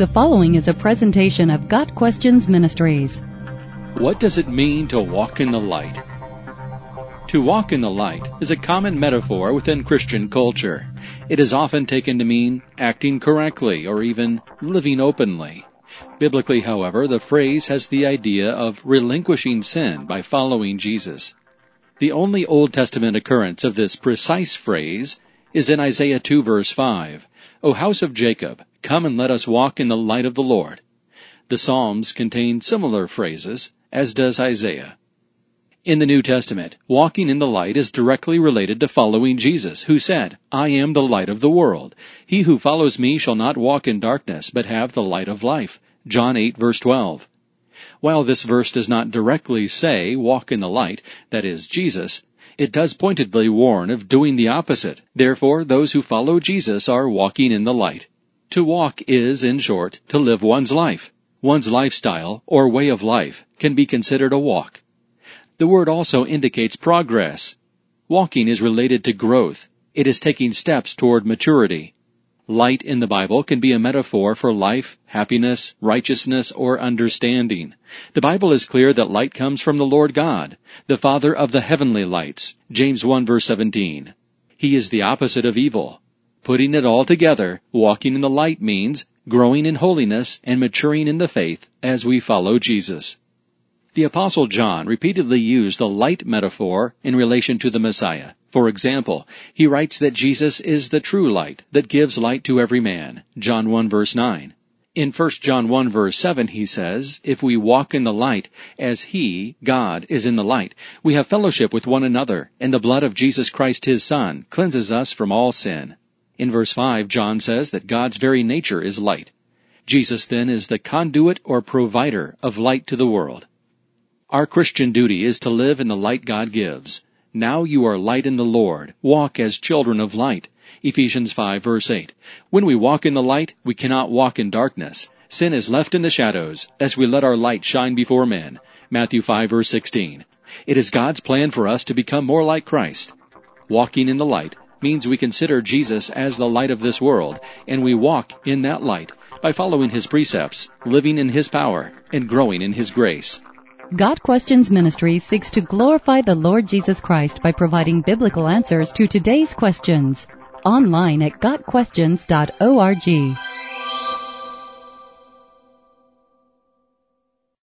The following is a presentation of Got Questions Ministries. What does it mean to walk in the light? To walk in the light is a common metaphor within Christian culture. It is often taken to mean acting correctly or even living openly. Biblically, however, the phrase has the idea of relinquishing sin by following Jesus. The only Old Testament occurrence of this precise phrase is in Isaiah 2 verse 5. O house of Jacob, come and let us walk in the light of the Lord. The Psalms contain similar phrases, as does Isaiah. In the New Testament, walking in the light is directly related to following Jesus, who said, I am the light of the world. He who follows me shall not walk in darkness, but have the light of life. John 8 verse 12. While this verse does not directly say, walk in the light, that is, Jesus, it does pointedly warn of doing the opposite. Therefore, those who follow Jesus are walking in the light. To walk is, in short, to live one's life. One's lifestyle, or way of life, can be considered a walk. The word also indicates progress. Walking is related to growth. It is taking steps toward maturity. Light in the Bible can be a metaphor for life, happiness, righteousness, or understanding. The Bible is clear that light comes from the Lord God, the Father of the heavenly lights. James 1 verse 17. He is the opposite of evil. Putting it all together, walking in the light means growing in holiness and maturing in the faith as we follow Jesus. The Apostle John repeatedly used the light metaphor in relation to the Messiah. For example, he writes that Jesus is the true light that gives light to every man. John 1 verse 9. In 1 John 1 verse 7 he says, If we walk in the light, as he, God, is in the light, we have fellowship with one another, and the blood of Jesus Christ his Son cleanses us from all sin. In verse 5 John says that God's very nature is light. Jesus then is the conduit or provider of light to the world. Our Christian duty is to live in the light God gives. Now you are light in the Lord. Walk as children of light. Ephesians 5 verse 8. When we walk in the light, we cannot walk in darkness. Sin is left in the shadows as we let our light shine before men. Matthew 5 verse 16. It is God's plan for us to become more like Christ. Walking in the light means we consider Jesus as the light of this world, and we walk in that light by following His precepts, living in His power, and growing in His grace. Got Questions Ministry seeks to glorify the Lord Jesus Christ by providing biblical answers to today's questions. Online at GotQuestions.org.